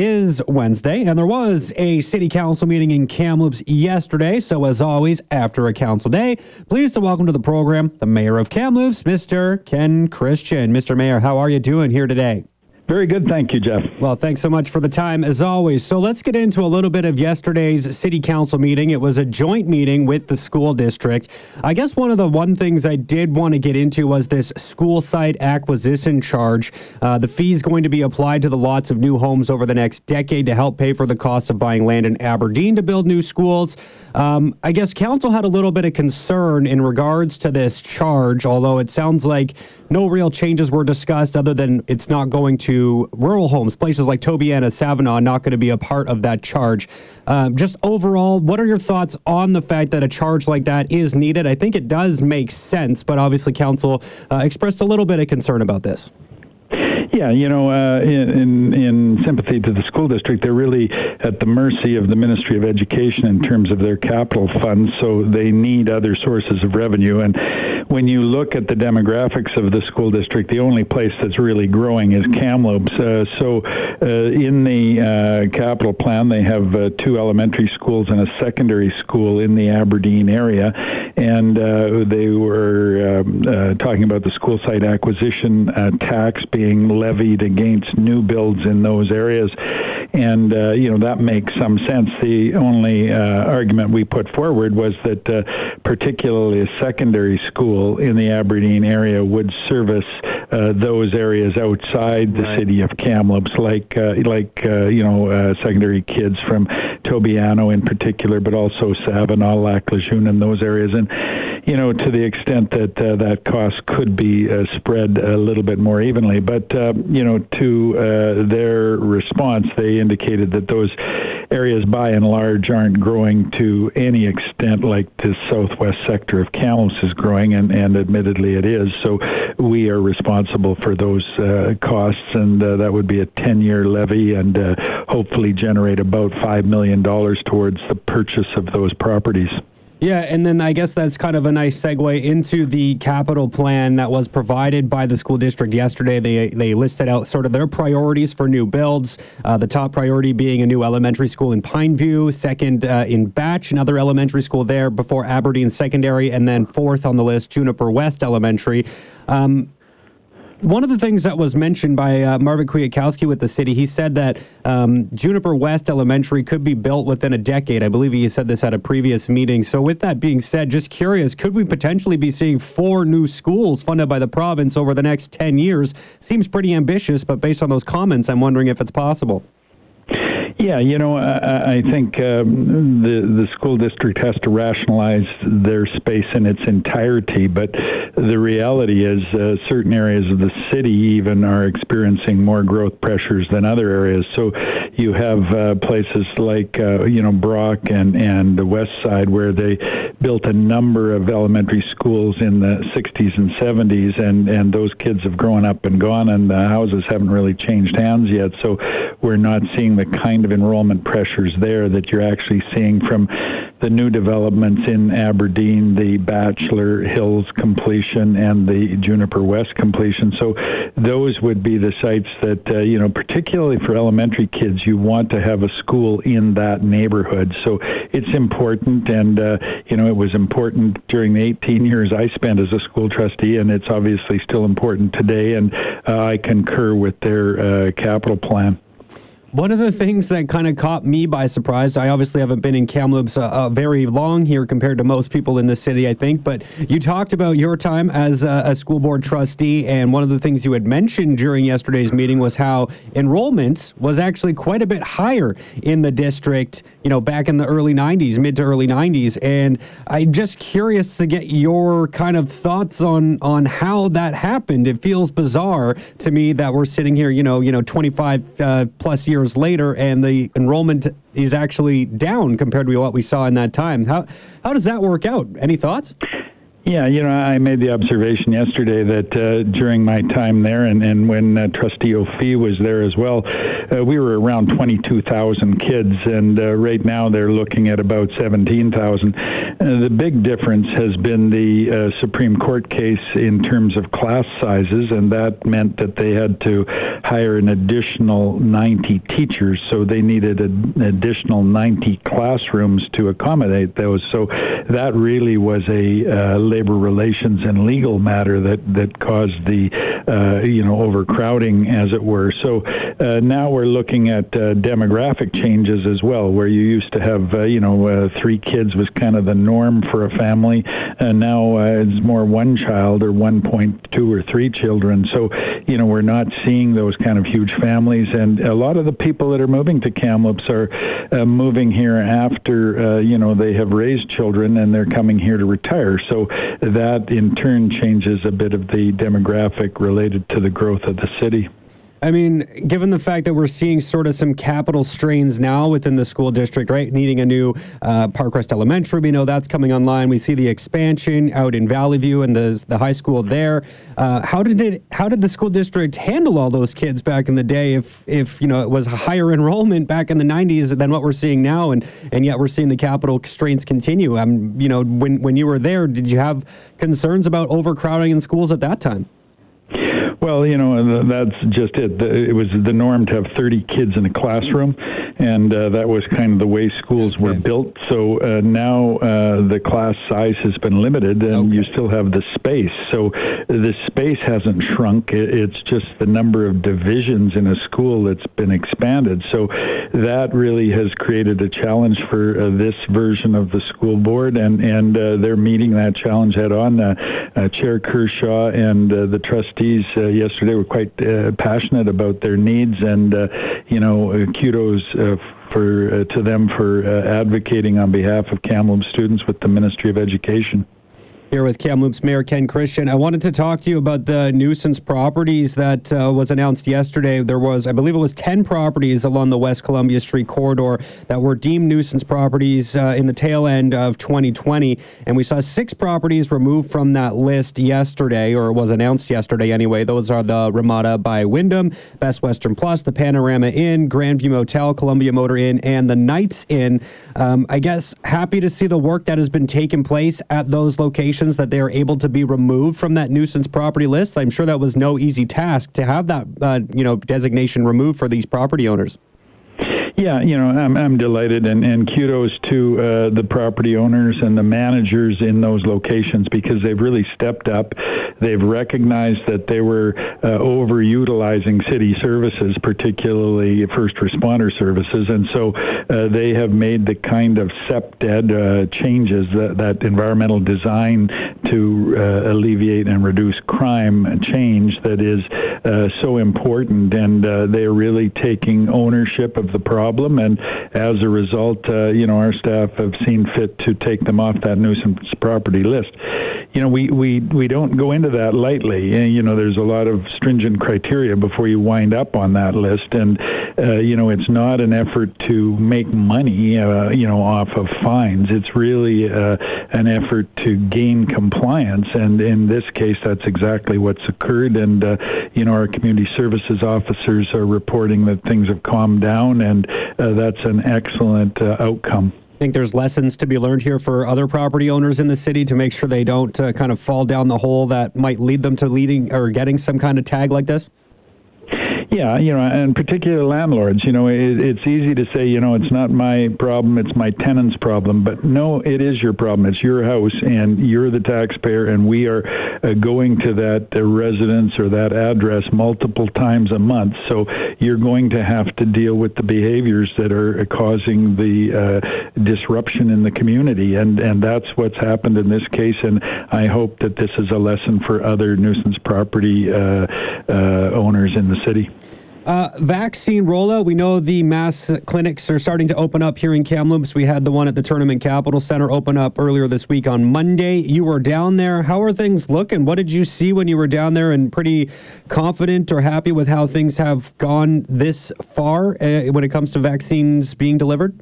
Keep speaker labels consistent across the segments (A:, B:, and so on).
A: is Wednesday, and there was a city council meeting in Kamloops yesterday. So, as always, after a council day, pleased to welcome to the program the mayor of Kamloops, Mr. Ken Christian. Mr. Mayor, how are you doing here today?
B: Very good. Thank you, Jeff.
A: Well, thanks so much for the time, as always. So let's get into a little bit of yesterday's city council meeting. It was a joint meeting with the school district. I guess one of the one things I did want to get into was this school site acquisition charge. Uh, the fee is going to be applied to the lots of new homes over the next decade to help pay for the cost of buying land in Aberdeen to build new schools. Um, I guess council had a little bit of concern in regards to this charge, although it sounds like no real changes were discussed other than it's not going to rural homes, places like Tobiano, Savona, not going to be a part of that charge. Um, just overall, what are your thoughts on the fact that a charge like that is needed? I think it does make sense, but obviously, council uh, expressed a little bit of concern about this.
B: Yeah, you know, uh, in, in sympathy to the school district, they're really at the mercy of the Ministry of Education in terms of their capital funds, so they need other sources of revenue. And when you look at the demographics of the school district, the only place that's really growing is Kamloops. Uh, so uh, in the uh, capital plan, they have uh, two elementary schools and a secondary school in the Aberdeen area, and uh, they were um, talking about the school site acquisition tax being levied against new builds in those areas. And, uh, you know, that makes some sense. The only uh, argument we put forward was that uh, particularly a secondary school in the Aberdeen area would service uh, those areas outside the right. city of Kamloops, like, uh, like uh, you know, secondary kids from Tobiano in particular, but also Savona, Lac Lejeune, and those areas. And, you know, to the extent that that cost could be spread a little bit more evenly. But, you know, to their response, they indicated that those areas by and large aren't growing to any extent like the southwest sector of Kamloops is growing, and, and admittedly it is. So we are responsible for those uh, costs, and uh, that would be a 10 year levy and uh, hopefully generate about $5 million towards the purchase of those properties.
A: Yeah, and then I guess that's kind of a nice segue into the capital plan that was provided by the school district yesterday. They they listed out sort of their priorities for new builds. Uh, the top priority being a new elementary school in Pineview, second uh, in Batch, another elementary school there before Aberdeen Secondary, and then fourth on the list, Juniper West Elementary. Um, one of the things that was mentioned by uh, Marvin Kwiatkowski with the city, he said that um, Juniper West Elementary could be built within a decade. I believe he said this at a previous meeting. So, with that being said, just curious, could we potentially be seeing four new schools funded by the province over the next 10 years? Seems pretty ambitious, but based on those comments, I'm wondering if it's possible.
B: Yeah, you know, I, I think um, the the school district has to rationalize their space in its entirety, but the reality is uh, certain areas of the city even are experiencing more growth pressures than other areas. So you have uh, places like uh, you know Brock and and the West Side where they built a number of elementary schools in the 60s and 70s, and and those kids have grown up and gone, and the houses haven't really changed hands yet. So we're not seeing the kind of of enrollment pressures there that you're actually seeing from the new developments in Aberdeen, the Batchelor Hills completion and the Juniper West completion. So those would be the sites that, uh, you know, particularly for elementary kids, you want to have a school in that neighborhood. So it's important, and, uh, you know, it was important during the 18 years I spent as a school trustee, and it's obviously still important today, and uh, I concur with their uh, capital plan.
A: One of the things that kind of caught me by surprise, I obviously haven't been in Kamloops uh, uh, very long here compared to most people in the city, I think, but you talked about your time as a, a, school board trustee, and one of the things you had mentioned during yesterday's meeting was how enrollment was actually quite a bit higher in the district, you know, back in the early 90s, mid to early 90s. And I'm just curious to get your kind of thoughts on on how that happened. It feels bizarre to me that we're sitting here, you know, you know, 25 uh, plus years years later, and the enrollment is actually down compared to what we saw in that time. How how does that work out? Any thoughts?
B: Yeah, you know, I made the observation yesterday that uh, during my time there, and, and when uh, Trustee O'Fee was there as well, uh, we were around 22,000 kids, and uh, right now they're looking at about 17,000. Uh, the big difference has been the uh, Supreme Court case in terms of class sizes, and that meant that they had to hire an additional 90 teachers, so they needed an additional 90 classrooms to accommodate those. So that really was a labor relations and legal matter that that caused the uh, you know overcrowding, as it were. So uh, now we're looking at uh, demographic changes as well, where you used to have uh, you know uh, three kids was kind of the norm for a family, and now it's more one child or 1.2 or three children. So you know we're not seeing those kind of huge families, and a lot of the people that are moving to Kamloops are moving here after you know they have raised children and they're coming here to retire. So that in turn changes a bit of the demographic related to the growth of the city.
A: I mean, given the fact that we're seeing sort of some capital strains now within the school district, right? Needing a new uh, Parkcrest Elementary, we know that's coming online. We see the expansion out in Valley View and the the high school there. Uh, how did it? How did the school district handle all those kids back in the day? If if you know it was higher enrollment back in the '90s than what we're seeing now, and and yet we're seeing the capital strains continue. Um, you know, when when you were there, did you have concerns about overcrowding in schools at that time?
B: Well, you know, that's just it. It was the norm to have 30 kids in a classroom, and uh, that was kind of the way schools were okay. built. So uh, now uh, the class size has been limited, and okay. you still have the space. So the space hasn't shrunk. It's just the number of divisions in a school that's been expanded. So that really has created a challenge for uh, this version of the school board, and and uh, they're meeting that challenge head on. Uh, Chair Kershaw and the trustees yesterday were quite uh, passionate about their needs, and uh, you know, uh, kudos for to them for advocating on behalf of Kamloops students with the Ministry of Education
A: here with Kamloops Mayor Ken Christian. I wanted to talk to you about the nuisance properties that uh, was announced yesterday. There was, I believe it was 10 properties along the West Columbia Street corridor that were deemed nuisance properties uh, in the tail end of 2020. And we saw six properties removed from that list yesterday, or it was announced yesterday anyway. Those are the Ramada by Wyndham, Best Western Plus, the Panorama Inn, Grandview Motel, Columbia Motor Inn, and the Knights Inn. Um, I guess happy to see the work that has been taking place at those locations that they are able to be removed from that nuisance property list. I'm sure that was no easy task to have that, uh, you know, designation removed for these property owners.
B: Yeah, you know, I'm, I'm delighted, and, and kudos to uh, the property owners and the managers in those locations because they've really stepped up. They've recognized that they were uh, overutilizing city services, particularly first responder services, and so uh, they have made the kind of CPTED uh, changes that, that environmental design to uh, alleviate and reduce crime change that is uh, so important, and they're really taking ownership of the problem problem, and as a result, uh, you know, our staff have seen fit to take them off that nuisance property list. You know, we, we, we don't go into that lightly. And, you know, there's a lot of stringent criteria before you wind up on that list, and uh, you know, it's not an effort to make money, uh, you know, off of fines. It's really uh, an effort to gain compliance, and in this case, that's exactly what's occurred. And uh, you know, our community services officers are reporting that things have calmed down, and uh, that's an excellent uh, outcome.
A: I think there's lessons to be learned here for other property owners in the city to make sure they don't uh, kind of fall down the hole that might lead them to leading or getting some kind of tag like this?
B: Yeah, you know, and particular landlords, you know, it, it's easy to say, you know, it's not my problem, it's my tenant's problem, but no, it is your problem. It's your house, and you're the taxpayer, and we are uh, going to that uh, residence or that address multiple times a month. So you're going to have to deal with the behaviors that are causing the uh, disruption in the community, and and that's what's happened in this case. And I hope that this is a lesson for other nuisance property uh, uh, owners in the city.
A: Uh, vaccine rollout. We know the mass clinics are starting to open up here in Kamloops. We had the one at the Tournament Capital Center open up earlier this week on Monday. You were down there. How are things looking? What did you see when you were down there and pretty confident or happy with how things have gone this far uh, when it comes to vaccines being delivered?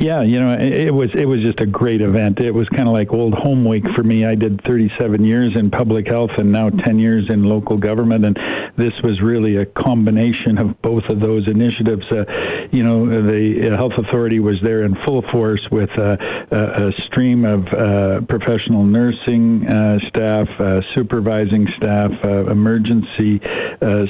B: Yeah, you know, it, was it was just a great event. It was kind of like old home week for me. I did 37 years in public health and now 10 years in local government, and this was really a combination of both of those initiatives. Uh, you know, the health authority was there in full force with uh, a, a, stream of uh, professional nursing uh, staff, uh, supervising staff, uh, emergency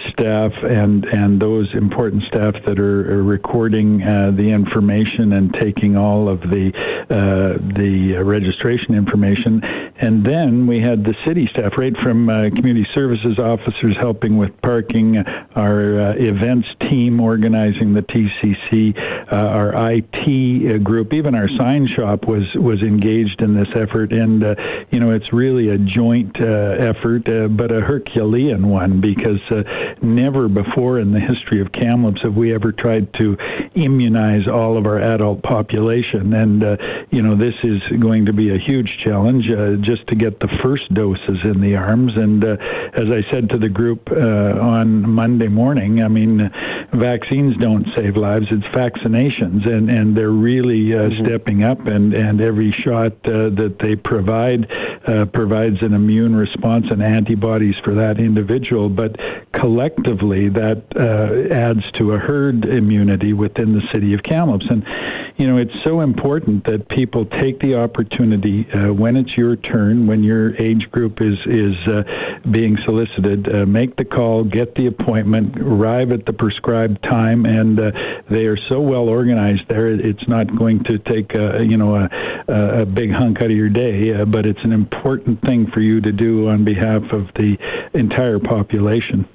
B: staff, and and those important staff that are, are recording the information and taking taking all of the uh, the registration information, and then we had the city staff, right from uh, community services officers helping with parking, our uh, events team organizing the TCC, uh, our IT uh, group, even our sign shop was was engaged in this effort, and uh, you know it's really a joint effort, but a Herculean one because never before in the history of Kamloops have we ever tried to immunize all of our adult population. And, uh, you know, this is going to be a huge challenge uh, just to get the first doses in the arms. And uh, as I said to the group uh, on Monday morning, I mean, vaccines don't save lives, it's vaccinations. And, and they're really uh, mm-hmm. stepping up, and, and every shot uh, that they provide provides an immune response and antibodies for that individual. But collectively, that adds to a herd immunity within the city of Kamloops. And, you know, it's so important that people take the opportunity uh, when it's your turn, when your age group is is uh, being solicited, uh, make the call, get the appointment, arrive at the prescribed time, and uh, they are so well organized there. It's not going to take a, you know a, a big hunk out of your day, uh, but it's an important thing for you to do on behalf of the entire population.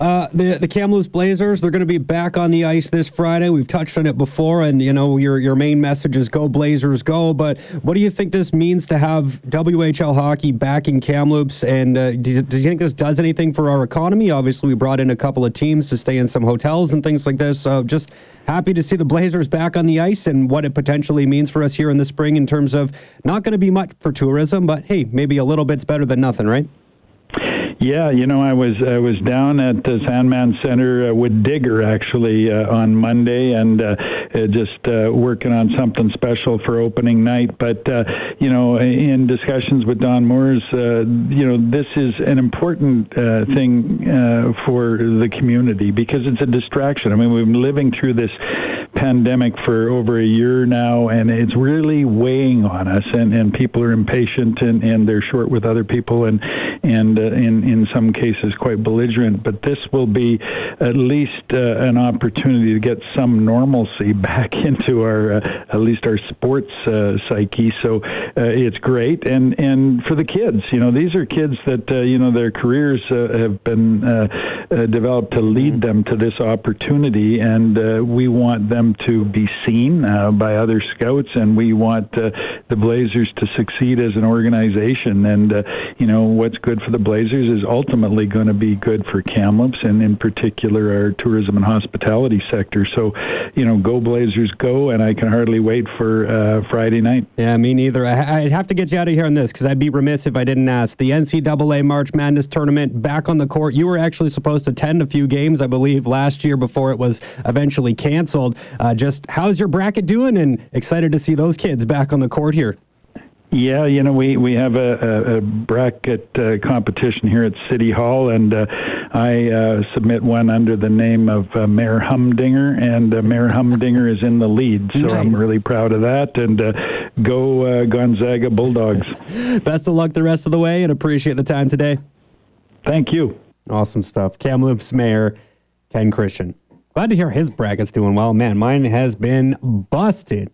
A: Uh, the the Kamloops Blazers they're going to be back on the ice this Friday. We've touched on it before, and you know your your main message is "Go Blazers, go!" But what do you think this means to have WHL hockey back in Kamloops? And uh, do, do, you think this does anything for our economy? Obviously, we brought in a couple of teams to stay in some hotels and things like this. So just happy to see the Blazers back on the ice and what it potentially means for us here in the spring in terms of not going to be much for tourism, but hey, maybe a little bit's better than nothing, right?
B: Yeah, you know, I was I was down at the Sandman Center uh, with Digger actually uh, on Monday, and uh, uh just uh, working on something special for opening night. But uh, you know, in discussions with Don Moores, you know, this is an important thing for the community because it's a distraction. I mean, we've been living through this pandemic for over a year now, and it's really weighing on us. And, and people are impatient, and, and they're short with other people, and and uh, in some cases quite belligerent. But this will be at least uh, an opportunity to get some normalcy back into our uh, at least our sports uh, psyche. So uh, it's great, and and for the kids, you know, these are kids that uh, you know their careers have been developed to lead mm-hmm. them to this opportunity, and we want them to be seen by other scouts, and we want the Blazers to succeed as an organization. And you know, what's good for the Blazers is ultimately going to be good for Kamloops, and in particular our tourism and hospitality sector. So, you know, go Blazers, go! And I can hardly wait for uh, Friday night.
A: Yeah, me neither. I, would have to get you out of here on this because I'd be remiss if I didn't ask. The NCAA March Madness tournament back on the court. You were actually supposed to attend a few games, I believe, last year before it was eventually canceled. Uh, just how's your bracket doing? And excited to see those kids back on the court here.
B: Yeah, you know, we, we have a, a, a bracket uh, competition here at City Hall, and uh, I uh, submit one under the name of uh, Mayor Humdinger, and uh, Mayor Humdinger is in the lead, so nice. I'm really proud of that. And uh, go Gonzaga Bulldogs.
A: Best of luck the rest of the way, and appreciate the time today.
B: Thank you.
A: Awesome stuff. Kamloops Mayor Ken Christian. Glad to hear his bracket's doing well. Man, mine has been busted.